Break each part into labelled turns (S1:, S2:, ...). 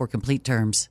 S1: for complete terms.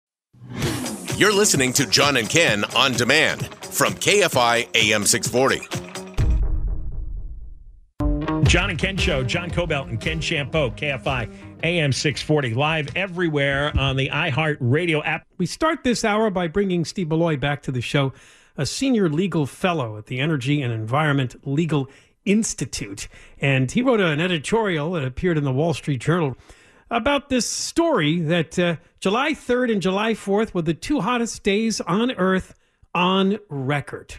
S2: You're listening to John and Ken on demand from KFI AM 640.
S3: John and Ken Show, John Kobylt and Ken Chiampou, KFI AM 640, live everywhere on the iHeart Radio app.
S4: We start this hour by bringing Steve Milloy back to the show, a senior legal fellow at the Energy and Environment Legal Institute. And he wrote an editorial that appeared in the Wall Street Journal about this story that uh, July 3rd and July 4th were the two hottest days on Earth on record.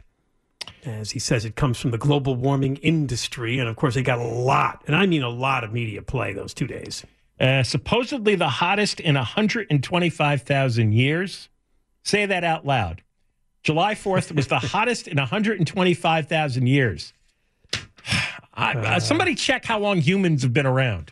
S4: As he says, it comes from the global warming industry. And of course, they got a lot, and I mean a lot of media play those two days.
S3: Uh, supposedly the hottest in 125,000 years. Say that out loud. July 4th was the hottest in 125,000 years. I, uh, somebody check how long humans have been around.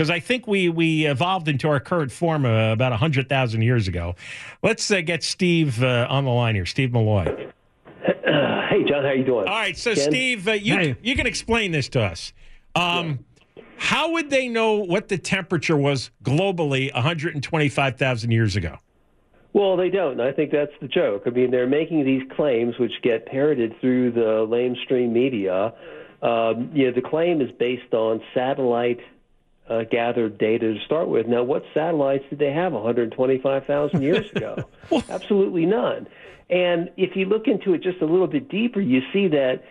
S3: Because I think we we evolved into our current form uh, about 100,000 years ago. Let's uh, get Steve uh, on the line here. Steve Milloy.
S5: hey, John, how you doing?
S3: All right, so
S5: Ken?
S3: Steve, uh, you
S4: Hey.
S3: you can explain this to us. Um, How would they know what the temperature was globally 125,000 years ago?
S5: Well, they don't. and I think that's the joke. I mean, they're making these claims which get parroted through the lamestream media. Um, you know, the claim is based on satellite uh, gathered data to start with. Now, what satellites did they have 125,000 years ago? Absolutely none. And if you look into it just a little bit deeper, you see that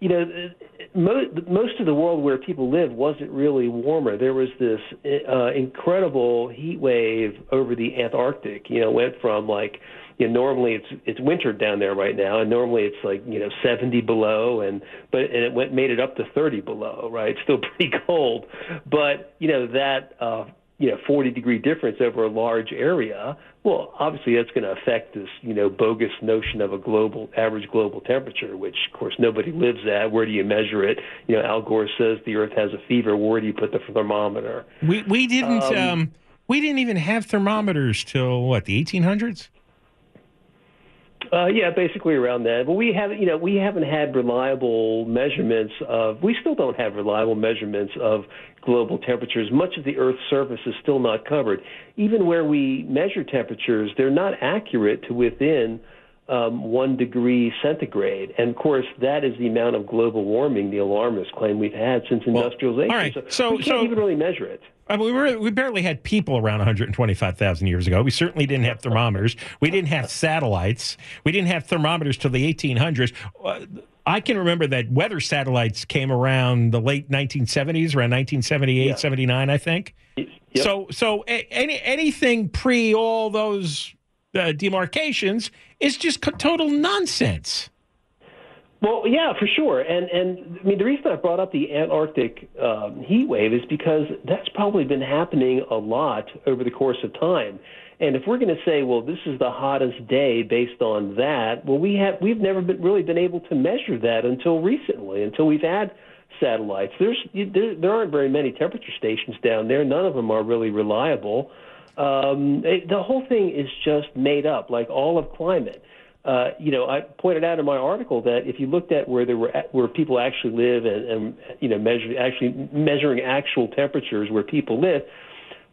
S5: you know, mo- most of the world where people live wasn't really warmer. There was this uh, incredible heat wave over the Antarctic. You know, went from like, you know, normally it's it's winter down there right now, and normally it's like you know 70 below, and but and it went made it up to 30 below. Right, it's still pretty cold, but you know that. Uh, you know, 40 degree difference over a large area, well, obviously that's going to affect this, you know, bogus notion of a global average global temperature, which of course nobody lives at. Where do you measure it? You know, Al Gore says the Earth has a fever. Where do you put the thermometer?
S3: We we didn't um,
S5: Um,
S3: we didn't even have thermometers till what the 1800s.
S5: Uh, yeah, basically around that. But we haven't, you know, we haven't had reliable measurements of. We still don't have reliable measurements of global temperatures. Much of the Earth's surface is still not covered. Even where we measure temperatures, they're not accurate to within um, one degree centigrade. And of course, that is the amount of global warming the alarmists claim we've had since industrialization.
S3: all right,
S5: So,
S3: so-
S5: we can't
S3: so-
S5: even really measure it.
S3: I mean, we, were, we barely had people around 125,000 years ago. We certainly didn't have thermometers. We didn't have satellites. We didn't have thermometers till the 1800s. Uh, I can remember that weather satellites came around the late 1970s, around 1978,
S5: Yeah.
S3: 79, I think.
S5: Yep.
S3: So, so a- any anything pre all those uh, demarcations is just total nonsense.
S5: Well, yeah, for sure. And and I mean the reason I brought up the Antarctic um, heat wave is because that's probably been happening a lot over the course of time. And if we're going to say, well, this is the hottest day based on that, well, we have we've never been, really been able to measure that until recently, until we've had satellites. There's there, there aren't very many temperature stations down there. None of them are really reliable. Um, it, the whole thing is just made up, like all of climate. Uh, you know, I pointed out in my article that if you looked at where there were where people actually live and, and you know measure actually measuring actual temperatures where people live,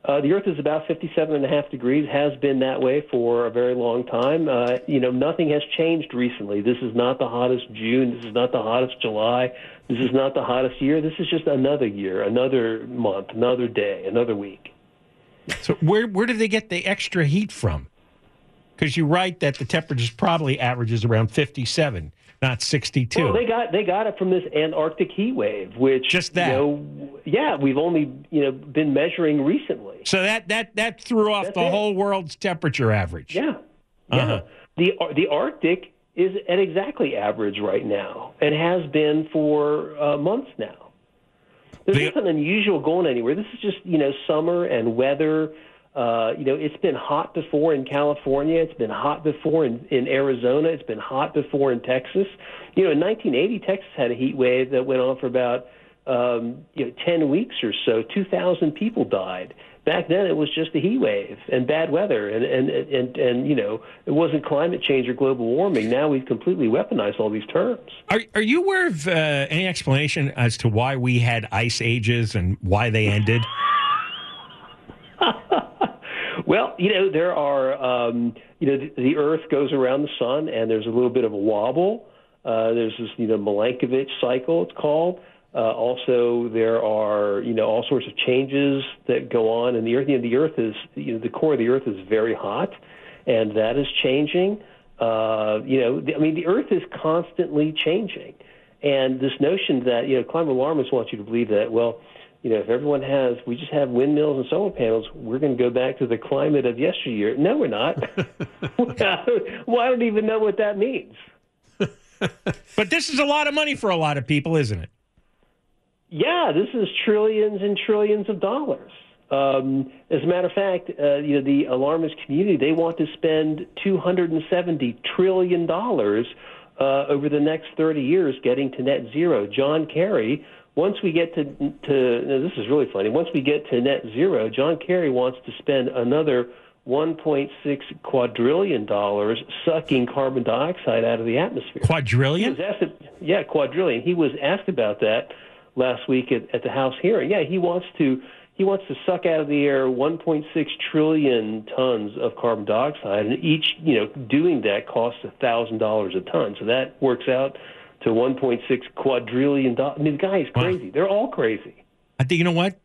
S5: uh, the Earth is about 57 and a half degrees. Has been that way for a very long time. Uh, you know, nothing has changed recently. This is not the hottest June. This is not the hottest July. This is not the hottest year. This is just another year, another month, another day, another week.
S3: So where where do they get the extra heat from? Because you write that the temperature probably averages around 57, not 62.
S5: Well, they got they got it from this Antarctic heat wave, which
S3: Just that.
S5: You know, yeah, we've only you know been measuring recently.
S3: so that that that threw off
S5: That's
S3: the
S5: it.
S3: whole world's temperature average.
S5: Yeah, yeah.
S3: Uh-huh.
S5: The the Arctic is at exactly average right now, and has been for uh, months now. There's
S3: The-
S5: nothing unusual going anywhere. This is just you know summer and weather. Uh, you know, it's been hot before in California. It's been hot before in, in Arizona. It's been hot before in Texas. You know, in 1980, Texas had a heat wave that went on for about um, you know 10 weeks or so. 2,000 people died. Back then, it was just a heat wave and bad weather, and and and and you know, it wasn't climate change or global warming. Now we've completely weaponized all these terms.
S3: Are are you aware of uh, any explanation as to why we had ice ages and why they ended?
S5: Well, you know, there are, um, you know, the, the Earth goes around the sun, and there's a little bit of a wobble. Uh, there's this, you know, Milankovitch cycle, it's called. Uh, also, there are, you know, all sorts of changes that go on, and the Earth, you know, the Earth is, you know, the core of the Earth is very hot, and that is changing. Uh, you know, the, I mean, the Earth is constantly changing, and this notion that, you know, climate alarmists want you to believe that, well, you know, if everyone has, we just have windmills and solar panels, we're going to go back to the climate of yesteryear. No, we're not. well, I don't even know what that means.
S3: But this is a lot of money for a lot of people, isn't it?
S5: Yeah, this is trillions and trillions of dollars. Um, as a matter of fact, uh, you know, the alarmist community they want to spend 270 trillion dollars uh, over the next 30 years getting to net zero. John Kerry, once we get to to this is really funny. Once we get to net zero, John Kerry wants to spend another 1.6 quadrillion dollars sucking carbon dioxide out of the atmosphere. He
S3: Quadrillion?
S5: asked, yeah, quadrillion. He was asked about that last week at, at the House hearing. Yeah, he wants to he wants to suck out of the air 1.6 trillion tons of carbon dioxide, and each you know doing that costs a thousand dollars a ton. So that works out to 1.6 quadrillion dollars. I mean, the guy is
S3: Wow.
S5: crazy. They're all crazy.
S3: I think you know what?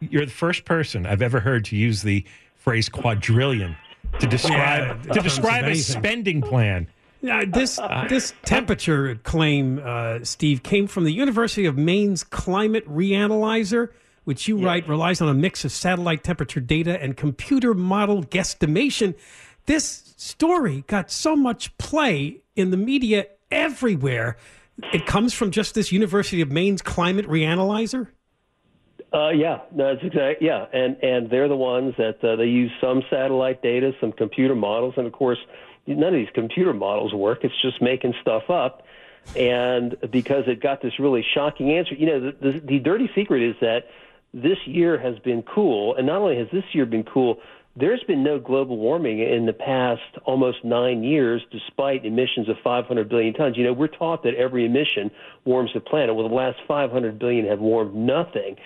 S3: You're the first person I've ever heard to use the phrase quadrillion to describe
S4: Yeah,
S3: to
S4: in
S3: describe a
S4: terms of anything.
S3: spending plan.
S4: Uh, this this temperature claim, uh, Steve, came from the University of Maine's Climate Reanalyzer, which you write relies on a mix of satellite temperature data and computer model guesstimation. This story got so much play in the media everywhere. It comes from just this University of Maine's Climate Reanalyzer.
S5: Uh, yeah, that's exact. Yeah, and and they're the ones that uh, they use some satellite data, some computer models, and of course, none of these computer models work. It's just making stuff up. And because it got this really shocking answer, you know, the, the, the dirty secret is that this year has been cool, and not only has this year been cool, there's been no global warming in the past almost nine years, despite emissions of 500 billion tons. You know, we're taught that every emission warms the planet. Well, the last 500 billion have warmed nothing.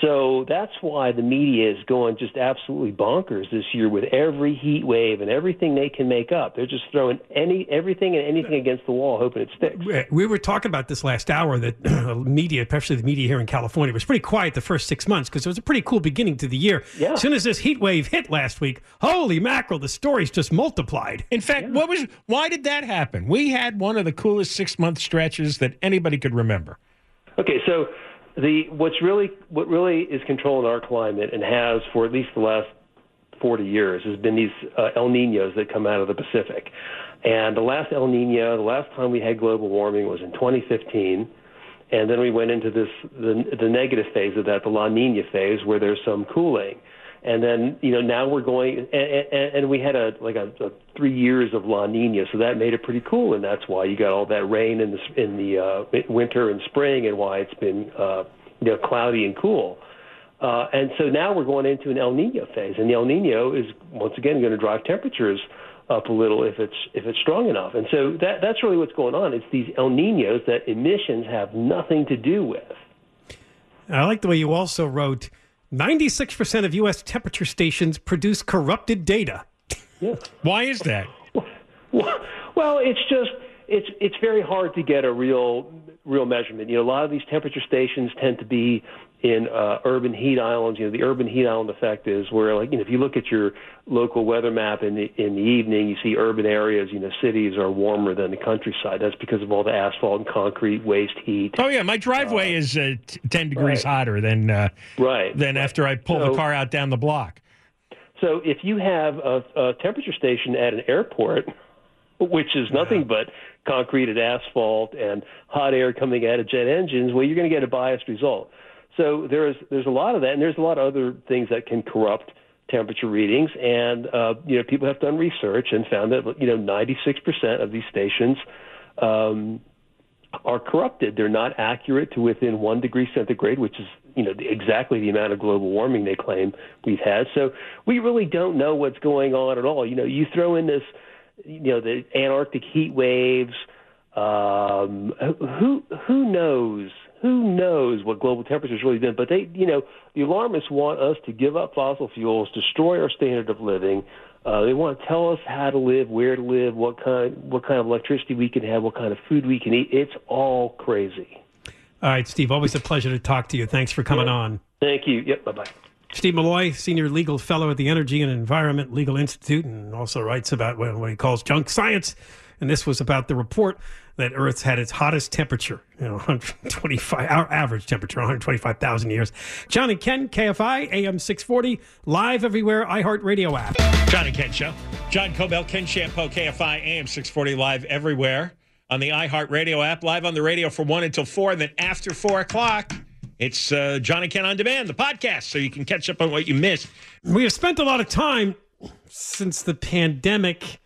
S5: So that's why the media is going just absolutely bonkers this year with every heat wave and everything they can make up. They're just throwing any everything and anything against the wall, hoping it sticks.
S4: We were talking about this last hour that media, especially the media here in California, was pretty quiet the first six months because it was a pretty cool beginning to the year.
S5: Yeah.
S4: As soon as this heat wave hit last week, holy mackerel, the stories just multiplied.
S3: In fact, what was why did that happen? We had one of the coolest six month stretches that anybody could remember.
S5: Okay, so the what's really what really is controlling our climate and has for at least the last 40 years has been these uh, El Ninos that come out of the Pacific. And the last El Nino, the last time we had global warming was in 2015. And then we went into this the, the negative phase of that, the La Nina phase, where there's some cooling. And then you know now we're going, and, and, and we had a like a, a three years of La Nina, so that made it pretty cool, and that's why you got all that rain in the in the uh, winter and spring, and why it's been uh, you know cloudy and cool. Uh, and so now we're going into an El Nino phase, and the El Nino is once again going to drive temperatures up a little if it's if it's strong enough. And so that that's really what's going on. It's these El Ninos that emissions have nothing to do with.
S4: I like the way you also wrote 96% of U.S. temperature stations produce corrupted data.
S5: Yeah.
S3: Why is that?
S5: Well, well, it's just it's it's very hard to get a real real measurement. You know, a lot of these temperature stations tend to be in uh, urban heat islands. You know, the urban heat island effect is where, like, you know, if you look at your local weather map in the in the evening, you see urban areas. You know, cities are warmer than the countryside. That's because of all the asphalt and concrete waste heat.
S3: Oh yeah, my driveway uh, is uh, t- ten degrees
S5: right.
S3: hotter than uh,
S5: right
S3: than after I pull
S5: so,
S3: the car out down the block.
S5: So if you have a, a temperature station at an airport, which is nothing yeah. but and asphalt and hot air coming out of jet engines, well, you're going to get a biased result. So there's there's a lot of that, and there's a lot of other things that can corrupt temperature readings. And uh, you know, people have done research and found that you know 96% of these stations um, are corrupted. They're not accurate to within one degree centigrade, which is you know exactly the amount of global warming they claim we've had. So we really don't know what's going on at all. You know, you throw in this, you know, the Antarctic heat waves. Um, who who knows who knows what global temperature's really done? But they, you know, the alarmists want us to give up fossil fuels, destroy our standard of living. Uh, they want to tell us how to live, where to live, what kind, what kind of electricity we can have, what kind of food we can eat. It's all crazy.
S4: All right, Steve. Always a pleasure to talk to you. Thanks for coming
S5: yeah.
S4: on.
S5: Thank you. Yep. Bye bye.
S4: Steve Milloy, senior legal fellow at the Energy and Environment Legal Institute, and also writes about what he calls junk science. And this was about the report that Earth's had its hottest temperature, you know, 125, our average temperature, 125,000 years. John and Ken, KFI, AM 640, live everywhere, iHeartRadio app.
S3: John and Ken Show. John Kobylt, Ken Chiampou, KFI, AM 640, live everywhere on the iHeartRadio app, live on the radio from 1 until 4. And then after 4 o'clock, it's uh, John and Ken on Demand, the podcast, so you can catch up on what you missed.
S4: We have spent a lot of time since the pandemic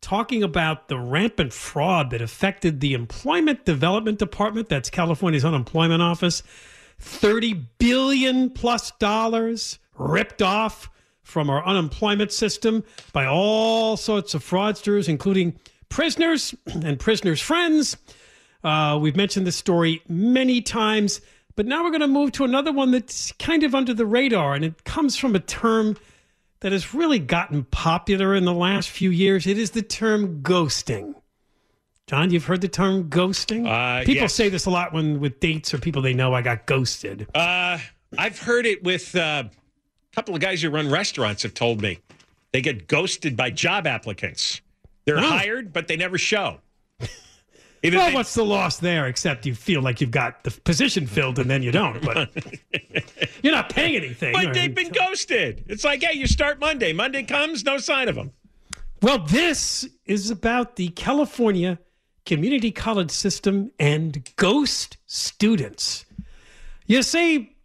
S4: talking about the rampant fraud that affected the Employment Development Department, that's California's unemployment office. 30 billion plus dollars ripped off from our unemployment system by all sorts of fraudsters, including prisoners and prisoners' friends. Uh, we've mentioned this story many times, but now we're going to move to another one that's kind of under the radar, and it comes from a term that has really gotten popular in the last few years. It is the term ghosting. John, you've heard the term ghosting?
S3: Uh,
S4: people
S3: yes.
S4: say this a lot when with dates or people they know I got ghosted.
S3: Uh, I've heard it with uh, a couple of guys who run restaurants have told me they get ghosted by job applicants. They're
S4: Oh.
S3: hired, but they never show. Either
S4: Well,
S3: they-
S4: what's the loss there? Except you feel like you've got the position filled and then you don't. But you're not paying anything.
S3: but they've been ghosted. It's like, hey, you start Monday. Monday comes, no sign of them.
S4: Well, this is about the California community college system and ghost students. You see,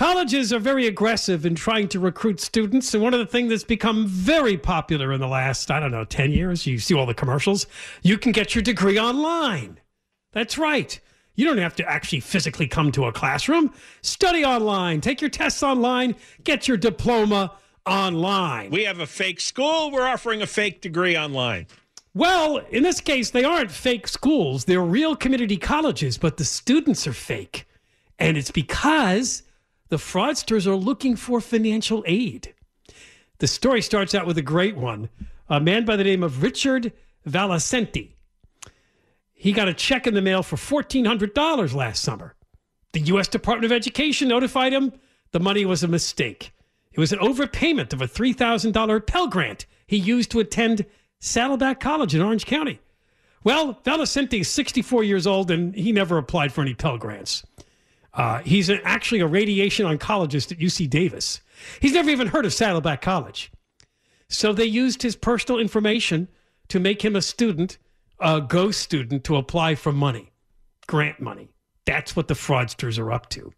S4: colleges are very aggressive in trying to recruit students. And one of the things that's become very popular in the last, I don't know, 10 years, you see all the commercials, you can get your degree online. That's right. You don't have to actually physically come to a classroom. Study online, take your tests online, get your diploma online.
S3: We have a fake school. We're offering a fake degree online.
S4: Well, in this case, they aren't fake schools. They're real community colleges, but the students are fake. And it's because the fraudsters are looking for financial aid. The story starts out with a great one. A man by the name of Richard Valicenti. He got a check in the mail for $1,400 last summer. The U.S. Department of Education notified him the money was a mistake. It was an overpayment of a $3,000 Pell Grant he used to attend Saddleback College in Orange County. Well, Valicenti is 64 years old and he never applied for any Pell Grants. Uh, he's an, actually a radiation oncologist at UC Davis. He's never even heard of Saddleback College. So they used his personal information to make him a student, a ghost student, to apply for money, grant money. That's what the fraudsters are up to.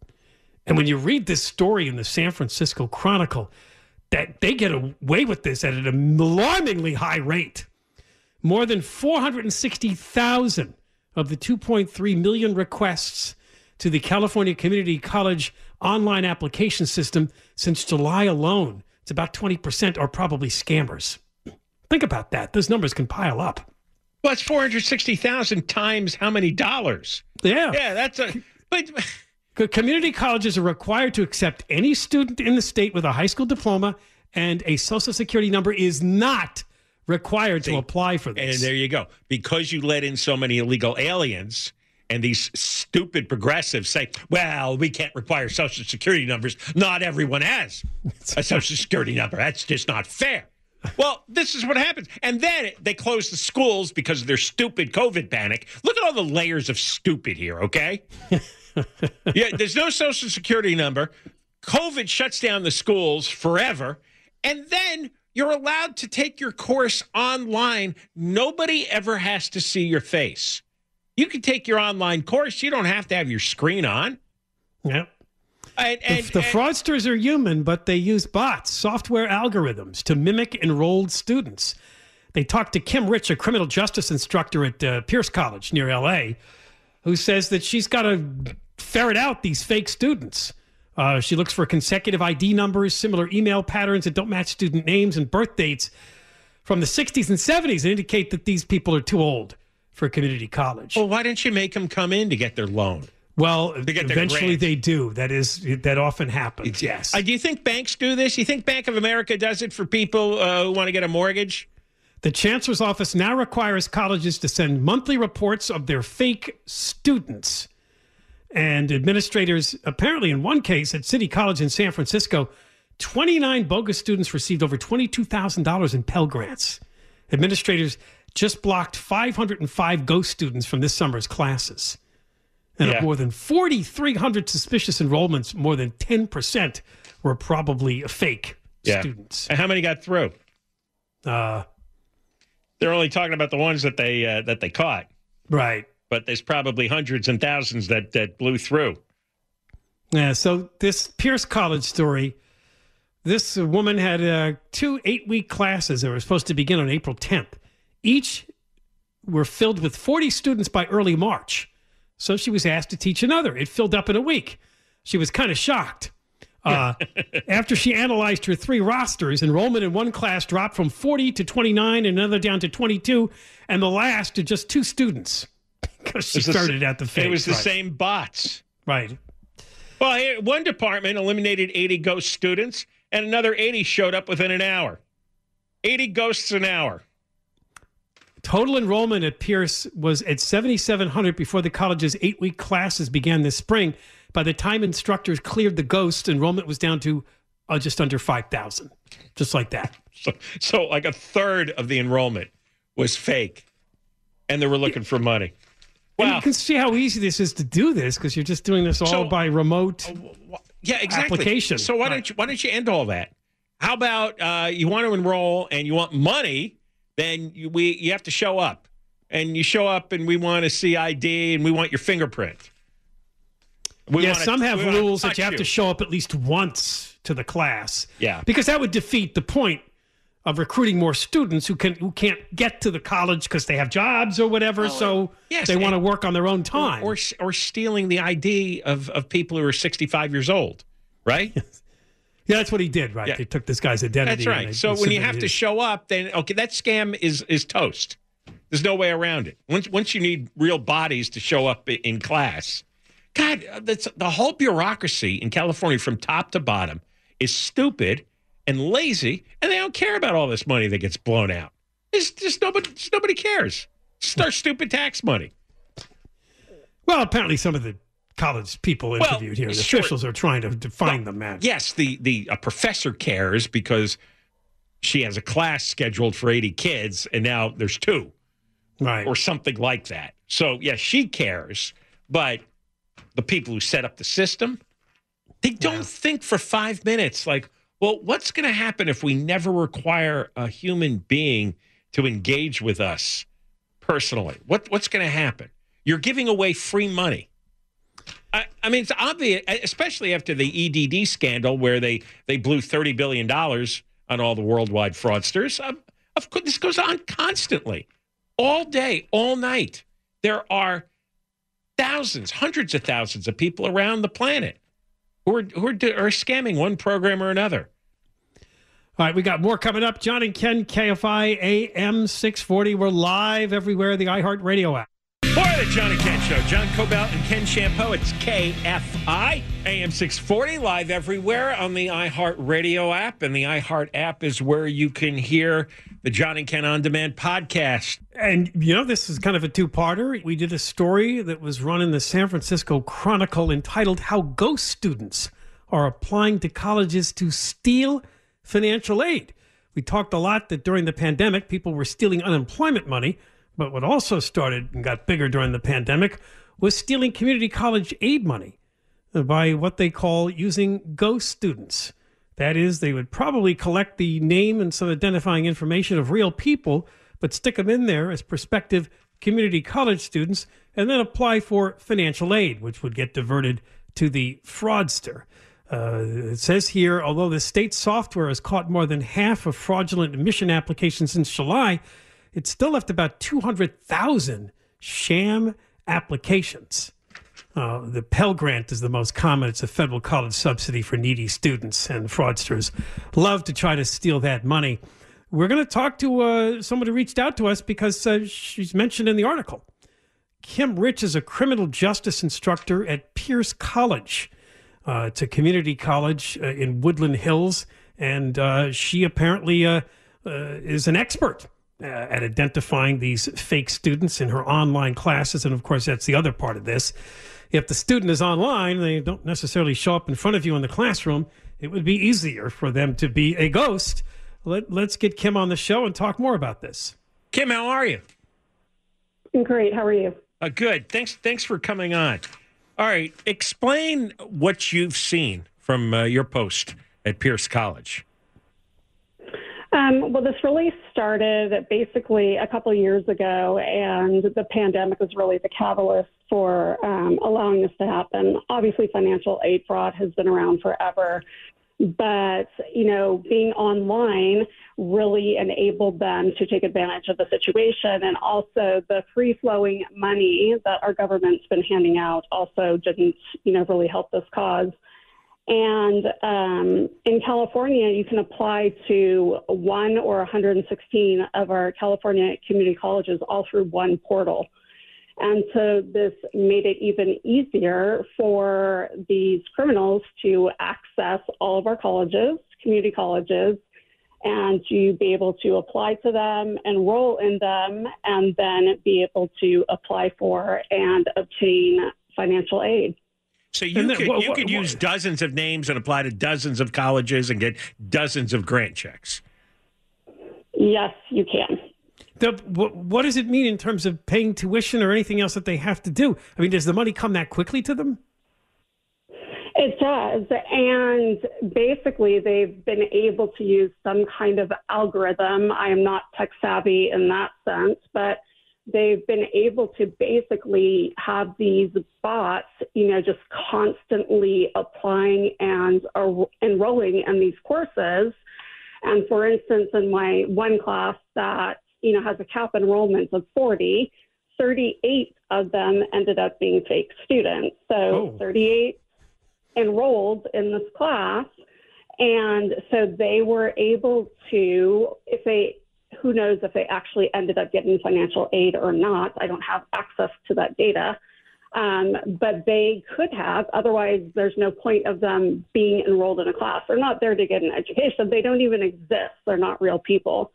S4: And when you read this story in the San Francisco Chronicle, that they get away with this at an alarmingly high rate. More than 460,000 of the 2.3 million requests to the California Community College online application system since July alone. It's about 20% are probably scammers. Think about that. Those numbers can pile up.
S3: Well, it's 460,000 times how many dollars?
S4: Yeah.
S3: Yeah, that's a. But.
S4: Community colleges are required to accept any student in the state with a high school diploma, and a social security number is not required See, to apply for this.
S3: And there you go. Because you let in so many illegal aliens, and these stupid progressives say, well, we can't require social security numbers. Not everyone has a social security number. That's just not fair. Well, this is what happens. And then they close the schools because of their stupid COVID panic. Look at all the layers of stupid here, okay? yeah, there's no social security number. COVID shuts down the schools forever. And then you're allowed to take your course online. Nobody ever has to see your face. You can take your online course. You don't have to have your screen on.
S4: Yeah. And, and, the, the and, fraudsters are human, but they use bots, software algorithms to mimic enrolled students. They talked to Kim Rich, a criminal justice instructor at uh, Pierce College near LA, who says that she's got to ferret out these fake students. Uh, she looks for consecutive ID numbers, similar email patterns that don't match student names and birth dates from the 60s and 70s and indicate that these people are too old for community college.
S3: Well, why didn't you make them come in to get their loan?
S4: Well, eventually they do. That is that often happens. Yes.
S3: Uh, do you think banks do this? You think Bank of America does it for people uh, who want to get a mortgage?
S4: The chancellor's office now requires colleges to send monthly reports of their fake students and administrators, apparently in one case at City College in San Francisco, 29 bogus students received over $22,000 in Pell Grants. Administrators just blocked 505 ghost students from this summer's classes. And yeah. of more than 4,300 suspicious enrollments, more than 10% were probably fake yeah. students.
S3: And how many got through? Uh, They're only talking about the ones that they uh, that they caught.
S4: Right
S3: but there's probably hundreds and thousands that that blew through.
S4: Yeah. So this Pierce College story, this woman had uh, two eight-week classes that were supposed to begin on April 10th. Each were filled with 40 students by early March. So she was asked to teach another. It filled up in a week. She was kind of shocked. Uh, after she analyzed her three rosters, enrollment in one class dropped from 40 to 29, and another down to 22, and the last to just two students because she started the, at the face.
S3: It was the
S4: right.
S3: same bots.
S4: Right.
S3: Well, one department eliminated 80 ghost students, and another 80 showed up within an hour. 80 ghosts an hour.
S4: Total enrollment at Pierce was at 7,700 before the college's eight week classes began this spring. By the time instructors cleared the ghosts, enrollment was down to uh, just under 5,000, just like that.
S3: So, so, like a third of the enrollment was fake, and they were looking for money.
S4: Wow. you can see how easy this is to do this because you're just doing this all so, by remote.
S3: Uh, yeah, exactly.
S4: Application.
S3: So why right. don't you why don't you end all that? How about uh, you want to enroll and you want money? Then you, we you have to show up, and you show up, and we want to see ID, and we want your fingerprint.
S4: We yeah, some have rules that you have you. to show up at least once to the class.
S3: Yeah,
S4: because that would defeat the point of recruiting more students who can who can't get to the college because they have jobs or whatever. Oh, so yes, they want to work on their own time,
S3: or, or, or stealing the ID of of people who are sixty five years old, right?
S4: Yeah, that's what he did, right? Yeah. They took this guy's identity.
S3: That's right. So when you have to show up, then okay, that scam is is toast. There's no way around it. Once once you need real bodies to show up in class, God, that's, the whole bureaucracy in California from top to bottom is stupid and lazy, and they don't care about all this money that gets blown out. It's just nobody, just nobody cares. Just our stupid tax money.
S4: Well, apparently some of the college people interviewed
S3: well,
S4: here, the
S3: sure.
S4: officials are trying to define
S3: well,
S4: them, man.
S3: Yes, the the a professor cares because she has a class scheduled for 80 kids and now there's two.
S4: Right.
S3: Or something like that. So, yeah, she cares, but the people who set up the system, they don't yeah. think for 5 minutes like, well, what's going to happen if we never require a human being to engage with us personally? What what's going to happen? You're giving away free money. I, I, mean, it's obvious, especially after the EDD scandal, where they they blew thirty billion dollars on all the worldwide fraudsters. Um, of course, this goes on constantly, all day, all night. There are thousands, hundreds of thousands of people around the planet who are who are, are scamming one program or another.
S4: All right, we got more coming up. John and Ken, KFI AM 640. We're live everywhere, the iHeartRadio app.
S3: For the John and Ken Show, John Kobylt and Ken Chiampou. It's KFI AM 640 live everywhere on the iHeart Radio app, and the iHeart app is where you can hear the John and Ken on Demand podcast.
S4: And you know, this is kind of a two-parter. We did a story that was run in the San Francisco Chronicle entitled "How Ghost Students Are Applying to Colleges to Steal Financial Aid." We talked a lot that during the pandemic, people were stealing unemployment money but what also started and got bigger during the pandemic was stealing community college aid money by what they call using ghost students. That is, they would probably collect the name and some identifying information of real people, but stick them in there as prospective community college students and then apply for financial aid, which would get diverted to the fraudster. Uh, it says here, although the state software has caught more than half of fraudulent admission applications since July, it still left about 200,000 sham applications. Uh, the Pell Grant is the most common. It's a federal college subsidy for needy students, and fraudsters love to try to steal that money. We're going to talk to uh, someone who reached out to us because uh, she's mentioned in the article. Kim Rich is a criminal justice instructor at Pierce College. Uh, it's a community college uh, in Woodland Hills, and uh, she apparently is an expert uh, at identifying these fake students in her online classes. And of course, that's the other part of this. If the student is online, they don't necessarily show up in front of you in the classroom. It would be easier for them to be a ghost. Let, let's get Kim on the show and talk more about this.
S3: Kim, how are you?
S6: Great. How are you?
S3: Uh, good. Thanks. Thanks for coming on. All right. Explain what you've seen from uh, your post at Pierce College.
S6: Um, well, this really started basically a couple years ago, and the pandemic was really the catalyst for um, allowing this to happen. Obviously, financial aid fraud has been around forever, but you know, being online really enabled them to take advantage of the situation, and also the free-flowing money that our government's been handing out also didn't, you know, really help this cause. And um, in California, you can apply to one or 116 of our California community colleges all through one portal. And so this made it even easier for these criminals to access all of our colleges, community colleges, and to be able to apply to them, enroll in them, and then be able to apply for and obtain financial aid.
S3: So you then, could what, you what, could what, use dozens of names and apply to dozens of colleges and get dozens of grant checks.
S6: Yes, you can.
S4: The, what does it mean in terms of paying tuition or anything else that they have to do? I mean, does the money come that quickly to them?
S6: It does. And basically, they've been able to use some kind of algorithm. I am not tech savvy in that sense, but they've been able to basically have these bots, you know, just constantly applying and enrolling in these courses. And for instance, in my one class that, you know, has a cap enrollment of 40, 38 of them ended up being fake students. So oh. 38 enrolled in this class. And so they were able to, if they who knows if they actually ended up getting financial aid or not. I don't have access to that data. Um, but they could have, otherwise, there's no point of them being enrolled in a class. They're not there to get an education. They don't even exist. They're not real people.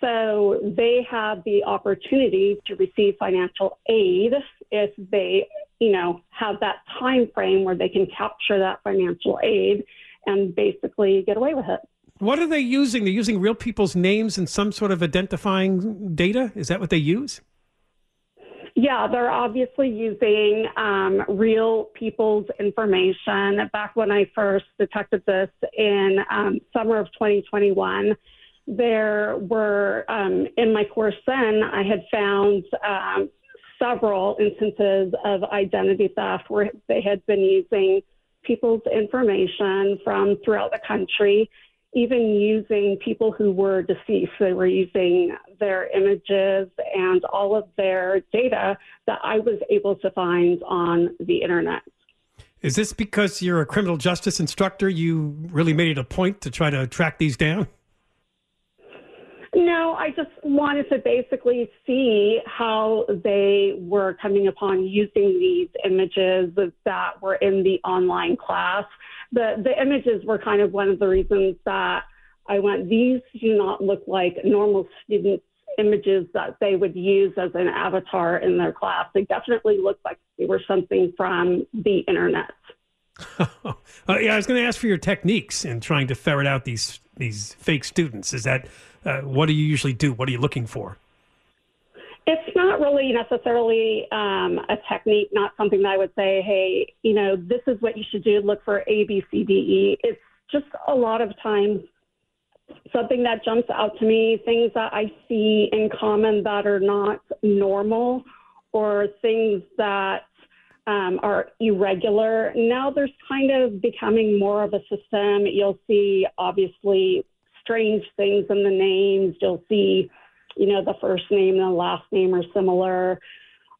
S6: So they have the opportunity to receive financial aid if they, you know, have that time frame where they can capture that financial aid and basically get away with it.
S4: What are they using? They're using real people's names and some sort of identifying data? Is that what they use?
S6: Yeah, they're obviously using um, real people's information. Back when I first detected this in um, summer of 2021, there were, um, in my course then, I had found um, several instances of identity theft where they had been using people's information from throughout the country even using people who were deceased. They were using their images and all of their data that I was able to find on the internet.
S4: Is this because you're a criminal justice instructor? You really made it a point to try to track these down?
S6: No, I just wanted to basically see how they were coming upon using these images that were in the online class the the images were kind of one of the reasons that I went. These do not look like normal students' images that they would use as an avatar in their class. They definitely looked like they were something from the internet.
S4: uh, yeah, I was going to ask for your techniques in trying to ferret out these these fake students. Is that uh, what do you usually do? What are you looking for?
S6: It's not really necessarily um, a technique, not something that I would say, hey, you know, this is what you should do. Look for A, B, C, D, E. It's just a lot of times something that jumps out to me, things that I see in common that are not normal or things that um, are irregular. Now there's kind of becoming more of a system. You'll see obviously strange things in the names. You'll see you know, the first name and the last name are similar,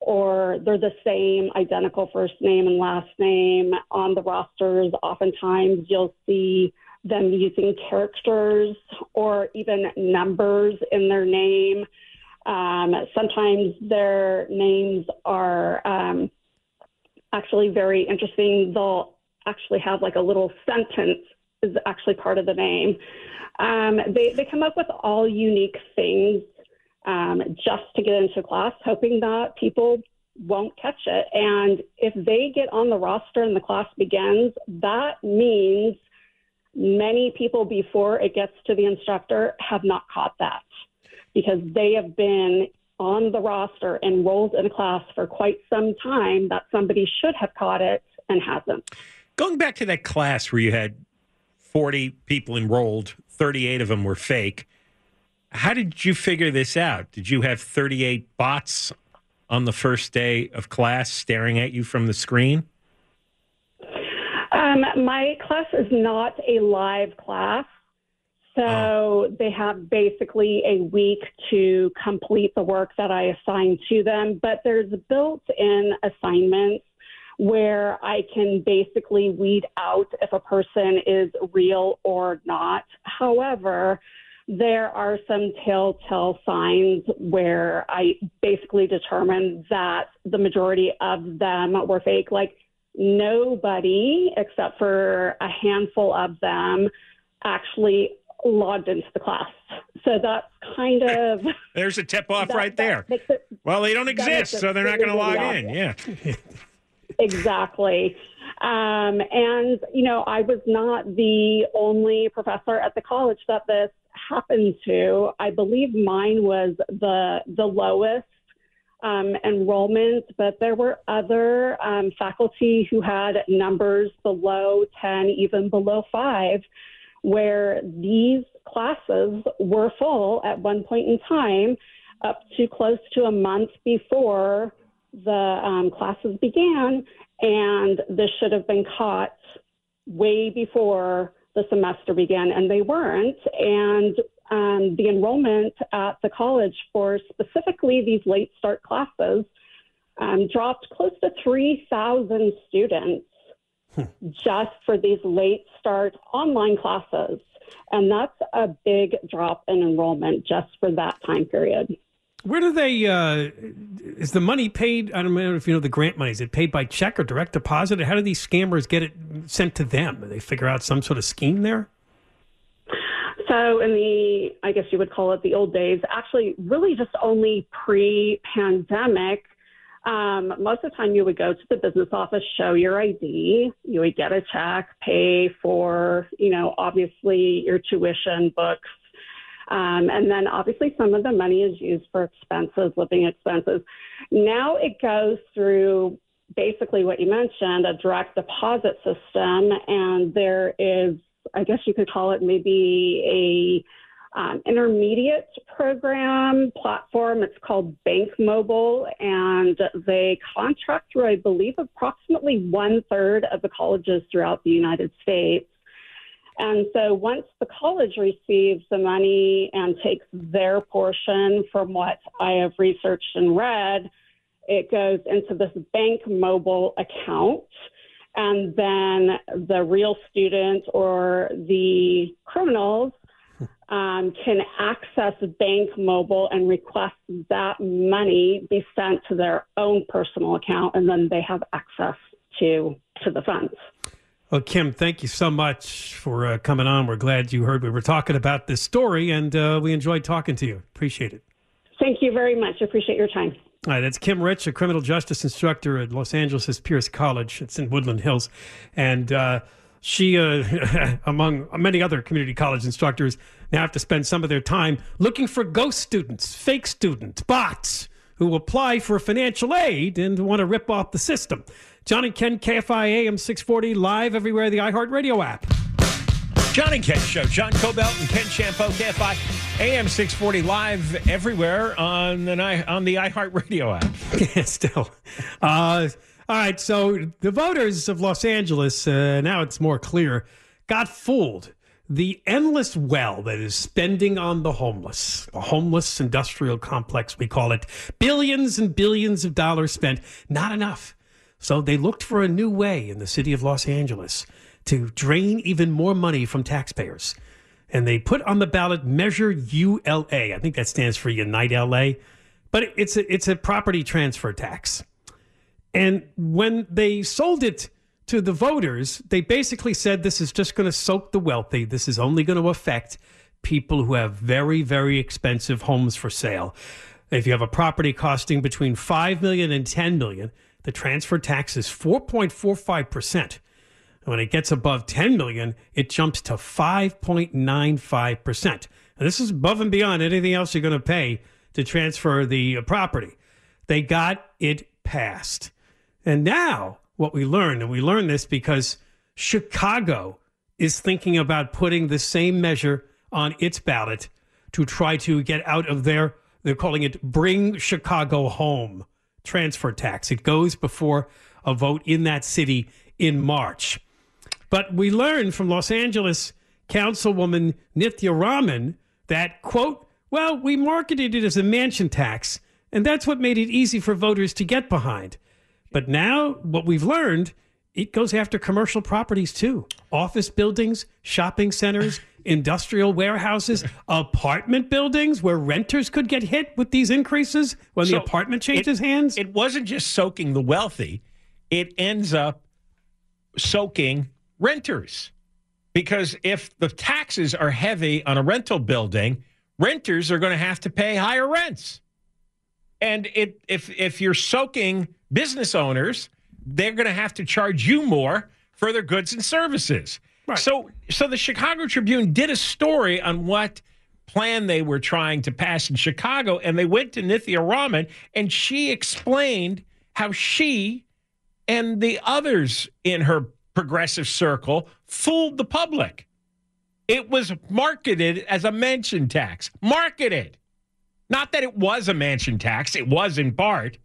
S6: or they're the same, identical first name and last name on the rosters. Oftentimes, you'll see them using characters or even numbers in their name. Um, sometimes their names are um, actually very interesting. They'll actually have like a little sentence is actually part of the name. Um, they, they come up with all unique things um, just to get into class, hoping that people won't catch it. And if they get on the roster and the class begins, that means many people before it gets to the instructor have not caught that because they have been on the roster enrolled in a class for quite some time that somebody should have caught it and hasn't.
S3: Going back to that class where you had 40 people enrolled, 38 of them were fake. How did you figure this out? Did you have 38 bots on the first day of class staring at you from the screen?
S6: Um, my class is not a live class. So oh. they have basically a week to complete the work that I assign to them, but there's built in assignments where I can basically weed out if a person is real or not. However, there are some telltale signs where I basically determined that the majority of them were fake. Like nobody, except for a handful of them, actually logged into the class. So that's kind of
S3: there's a tip off that, right there. It, well, they don't exist, so they're not going to log in. Yeah,
S6: exactly. Um, and you know, I was not the only professor at the college that this happened to. I believe mine was the the lowest um, enrollment, but there were other um, faculty who had numbers below 10, even below five, where these classes were full at one point in time, up to close to a month before the um, classes began. And this should have been caught way before the semester began, and they weren't. And um, the enrollment at the college for specifically these late start classes um, dropped close to 3,000 students hmm. just for these late start online classes. And that's a big drop in enrollment just for that time period.
S4: Where do they? Uh, is the money paid? I don't know if you know the grant money. Is it paid by check or direct deposit? Or how do these scammers get it sent to them? Do they figure out some sort of scheme there?
S6: So, in the, I guess you would call it the old days, actually, really just only pre pandemic, um, most of the time you would go to the business office, show your ID, you would get a check, pay for, you know, obviously your tuition, books, um, and then obviously some of the money is used for expenses, living expenses. Now it goes through basically what you mentioned, a direct deposit system, and there is I guess you could call it maybe a um, intermediate program platform. It's called Bank Mobile, and they contract through, I believe, approximately one third of the colleges throughout the United States. And so once the college receives the money and takes their portion from what I have researched and read, it goes into this Bank Mobile account and then the real student or the criminals um, can access Bank Mobile and request that money be sent to their own personal account, and then they have access to to the funds.
S4: Well, Kim, thank you so much for uh, coming on. We're glad you heard we were talking about this story, and uh, we enjoyed talking to you. Appreciate it.
S6: Thank you very much. Appreciate your time.
S4: All right, that's Kim Rich, a criminal justice instructor at Los Angeles' Pierce College. It's in Woodland Hills. And uh, she, uh, among many other community college instructors, now have to spend some of their time looking for ghost students, fake students, bots who apply for financial aid and want to rip off the system. John and Ken, KFI AM 640, live everywhere, the iHeartRadio app.
S3: John and Ken Show. John Kobylt and Ken Chiampou, KFI, AM 640 live everywhere on the, on the iHeartRadio app.
S4: yeah, still. Uh, all right, so the voters of Los Angeles, uh, now it's more clear, got fooled. The endless well that is spending on the homeless, a homeless industrial complex, we call it, billions and billions of dollars spent, not enough. So they looked for a new way in the city of Los Angeles to drain even more money from taxpayers. And they put on the ballot Measure ULA. I think that stands for Unite LA, but it's a, it's a property transfer tax. And when they sold it to the voters, they basically said this is just going to soak the wealthy. This is only going to affect people who have very, very expensive homes for sale. If you have a property costing between 5 million and 10 million, the transfer tax is 4.45%. When it gets above 10 million, it jumps to 5.95%. And this is above and beyond anything else you're going to pay to transfer the uh, property. They got it passed. And now what we learned, and we learned this because Chicago is thinking about putting the same measure on its ballot to try to get out of their, they're calling it Bring Chicago Home transfer tax. It goes before a vote in that city in March. But we learned from Los Angeles Councilwoman Nithya Raman that, quote, well, we marketed it as a mansion tax, and that's what made it easy for voters to get behind. But now, what we've learned, it goes after commercial properties too office buildings, shopping centers, industrial warehouses, apartment buildings where renters could get hit with these increases when so the apartment changes
S3: it,
S4: hands.
S3: It wasn't just soaking the wealthy, it ends up soaking renters. Because if the taxes are heavy on a rental building, renters are going to have to pay higher rents. And it, if if you're soaking business owners, they're going to have to charge you more for their goods and services. Right. So so the Chicago Tribune did a story on what plan they were trying to pass in Chicago, and they went to Nithya Raman, and she explained how she and the others in her progressive circle fooled the public. It was marketed as a mansion tax. Marketed. Not that it was a mansion tax, it was in part.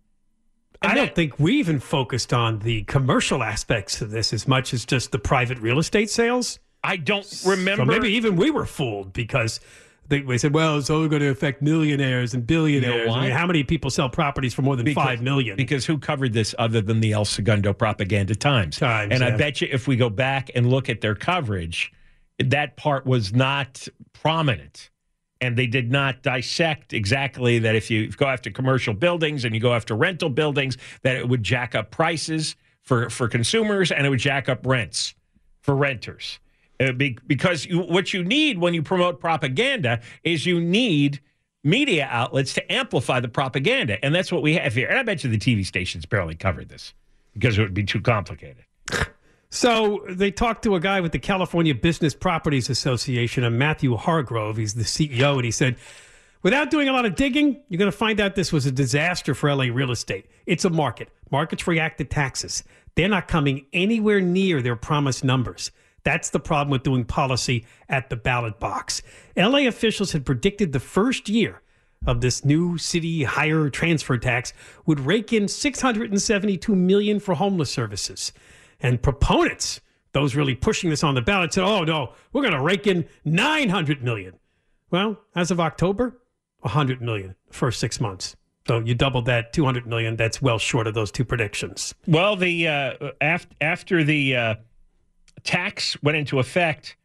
S4: I don't think we even focused on the commercial aspects of this as much as just the private real estate sales.
S3: I don't remember.
S4: So maybe even we were fooled because they, we said, well, it's only going to affect millionaires and billionaires. You know I mean, how many people sell properties for more than because, five million?
S3: Because who covered this other than the El Segundo Propaganda Times?
S4: Times
S3: and
S4: yeah.
S3: I bet you if we go back and look at their coverage, that part was not prominent. And they did not dissect exactly that if you go after commercial buildings and you go after rental buildings, that it would jack up prices for, for consumers and it would jack up rents for renters. Uh, be, because you, what you need when you promote propaganda is you need media outlets to amplify the propaganda. And that's what we have here. And I bet you the TV stations barely covered this because it would be too complicated.
S4: So they talked to a guy with the California Business Properties Association, a Matthew Hargrove. He's the CEO, and he said, without doing a lot of digging, you're going to find out this was a disaster for LA real estate. It's a market. Markets react to taxes. They're not coming anywhere near their promised numbers. That's the problem with doing policy at the ballot box. LA officials had predicted the first year of this new city higher transfer tax would rake in 672 million for homeless services. And proponents, those really pushing this on the ballot, said, oh, no, we're going to rake in 900 million. Well, as of October, 100 million first six months. So you doubled that 200 million. That's well short of those two predictions.
S3: Well, the uh, after after the uh, tax went into effect,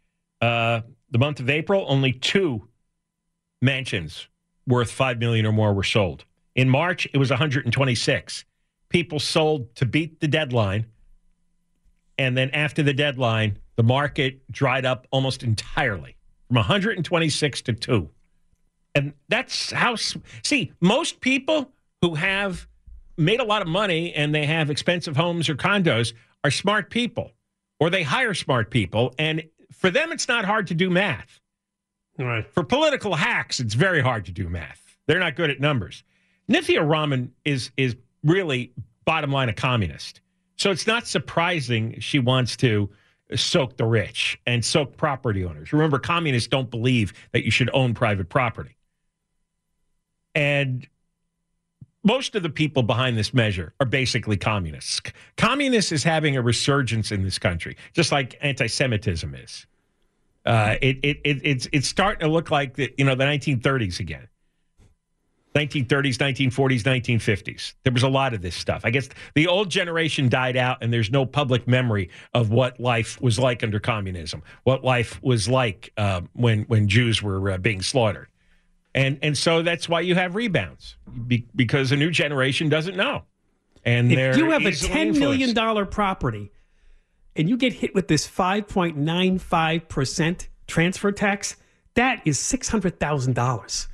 S3: uh, the month of April, only two mansions worth five million or more were sold. In March, it was 126. People sold to beat the deadline and then after the deadline, the market dried up almost entirely from 126 to 2. And that's how, see, most people who have made a lot of money and they have expensive homes or condos are smart people or they hire smart people. And for them, it's not hard to do math.
S4: Right.
S3: For political hacks, it's very hard to do math. They're not good at numbers. Nithya Raman is, is really, bottom line, a communist. So it's not surprising she wants to soak the rich and soak property owners. Remember, communists don't believe that you should own private property. And most of the people behind this measure are basically communists. Communists is having a resurgence in this country, just like anti-Semitism is. Uh, it, it, it, it's it's starting to look like the you know the 1930s again. 1930s, 1940s, 1950s. There was a lot of this stuff. I guess the old generation died out, and there's no public memory of what life was like under communism, what life was like uh, when when Jews were uh, being slaughtered, and and so that's why you have rebounds be, because a new generation doesn't know. And
S4: if you have a ten million dollar property, and you get hit with this five point nine five percent transfer tax, that is six hundred thousand dollars.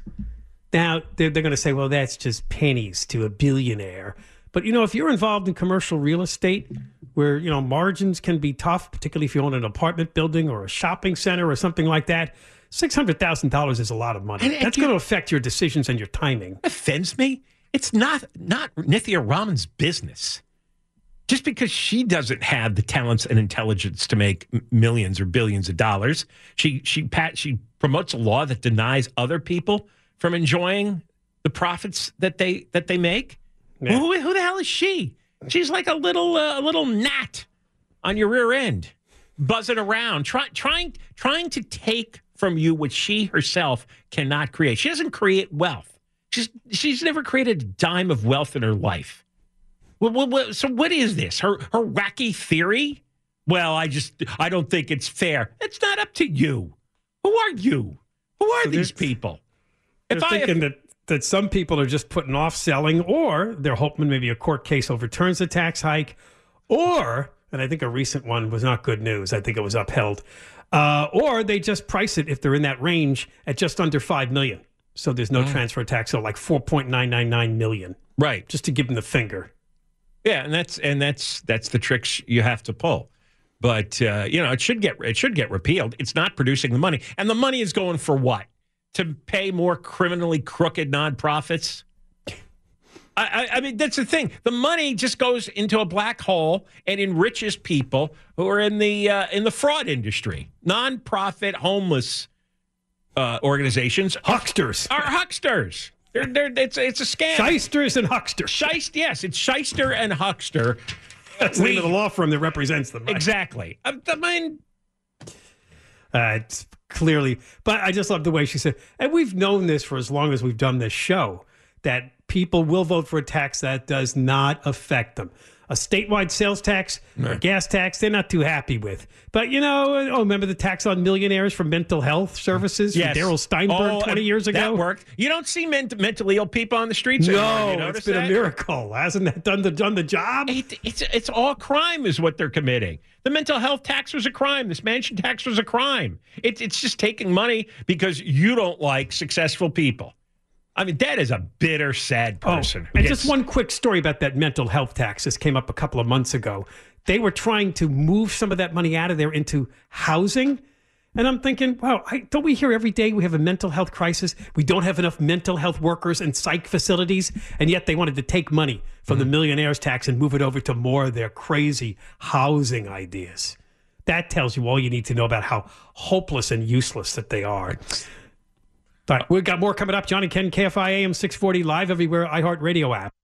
S4: Now, they're, they're going to say, well, that's just pennies to a billionaire. But, you know, if you're involved in commercial real estate where, you know, margins can be tough, particularly if you own an apartment building or a shopping center or something like that, $600,000 is a lot of money. And, That's going to affect your decisions and your timing.
S3: Offends me. It's not not Nithya Raman's business. Just because she doesn't have the talents and intelligence to make millions or billions of dollars, she she pat she promotes a law that denies other people from enjoying the profits that they that they make? Yeah. Who, who, the hell is she? She's like a little uh, a little gnat on your rear end, buzzing around, try, trying trying to take from you what she herself cannot create. She doesn't create wealth. She's she's never created a dime of wealth in her life. Well, well, well, so what is this? Her her wacky theory? Well, I just I don't think it's fair. It's not up to you. Who are you? Who are so these people?
S4: If They're I, thinking if, that that some people are just putting off selling, or they're hoping maybe a court case overturns the tax hike, or and I think a recent one was not good news. I think it was upheld, uh, or they just price it if they're in that range at just under five million. So there's no mm. transfer tax, so like four point nine nine nine million.
S3: Right,
S4: just to give them the finger.
S3: Yeah, and that's and that's that's the tricks you have to pull. But uh, you know, it should get it should get repealed. It's not producing the money, and the money is going for what? To pay more criminally crooked nonprofits? I, I, mean, that's the thing. The money just goes into a black hole and enriches people who are in the uh, in the fraud industry, nonprofit homeless uh, organizations,
S4: hucksters
S3: are hucksters. They're, they're, it's it's a scam.
S4: Shysters and hucksters.
S3: Shyst, yes, it's shyster and huckster.
S4: That's the name of the law firm that represents them.
S3: Right? Exactly. I, I mean,
S4: uh, it's clearly, but I just love the way she said, and we've known this for as long as we've done this show that people will vote for a tax that does not affect them. A statewide sales tax or a gas tax, they're not too happy with. But you know, oh, remember the tax on millionaires for mental health services?
S3: Yes.
S4: Darrell Steinberg
S3: Oh,
S4: 20 years ago.
S3: That worked. You don't see ment- mentally ill people on the streets anymore.
S4: No, it's
S3: notice
S4: been a miracle. Hasn't that done the done the job?
S3: It, it's it's all crime is what they're committing. The mental health tax was a crime. This mansion tax was a crime. It, it's just taking money because you don't like successful people. I mean, that is a bitter, sad oh, person.
S4: Oh, and
S3: gets-
S4: just one quick story about that mental health tax. This came up a couple of months ago. They were trying to move some of that money out of there into housing. And I'm thinking, wow, I, don't we hear every day we have a mental health crisis? We don't have enough mental health workers and psych facilities. And yet they wanted to take money from the mm-hmm. millionaires tax and move it over to more of their crazy housing ideas. That tells you all you need to know about how hopeless and useless that they are. But we've got more coming up. Johnny Ken, KFI AM 640 live everywhere, iHeartRadio app.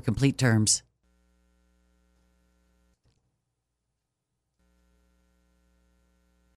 S1: complete terms.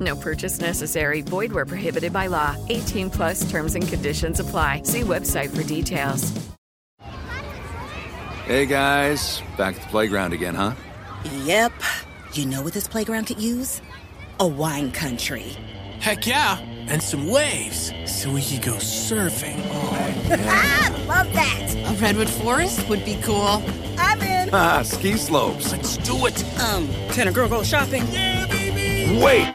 S7: No purchase necessary. Void where prohibited by law. 18 plus terms and conditions apply. See website for details.
S8: Hey guys, back at the playground again, huh?
S9: Yep. You know what this playground could use? A wine country.
S10: Heck yeah, and some waves so we could go surfing.
S9: oh Ah, love that.
S11: A redwood forest would be cool.
S9: I'm in.
S8: Ah, ski slopes.
S10: Let's do it.
S9: Um, can a girl go shopping?
S10: Yeah, baby.
S8: Wait!